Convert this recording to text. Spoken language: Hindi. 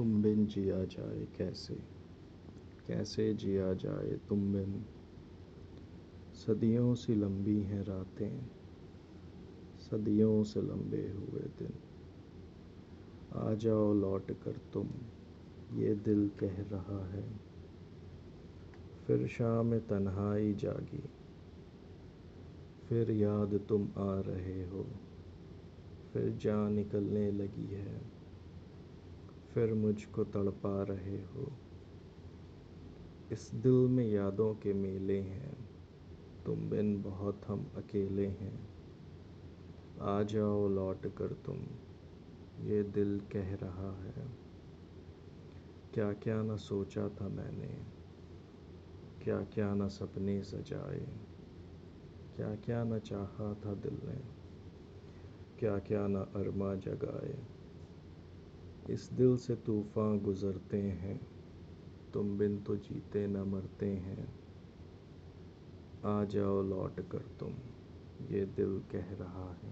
तुम बिन जिया जाए कैसे? कैसे जिया जाए तुम बिन? सदियों सी लंबी हैं रातें, सदियों से लंबे हुए दिन। आ जाओ लौट कर तुम, ये दिल कह रहा है। फिर शाम तन्हाई जागी, फिर याद तुम आ रहे हो, फिर जान निकलने लगी है। फिर मुझको तड़पा रहे हो। इस दिल में यादों के मेले हैं। तुम बिन बहुत हम अकेले हैं। आ जाओ लौट कर तुम। ये दिल कह रहा है। क्या क्या न सोचा था मैंने। क्या क्या न सपने सजाए। क्या क्या न चाहा था दिल ने। क्या क्या न अरमा जगाए। इस दिल से तूफ़ान गुज़रते हैं, तुम बिन तो जीते न मरते हैं। आ जाओ लौट कर तुम, ये दिल कह रहा है।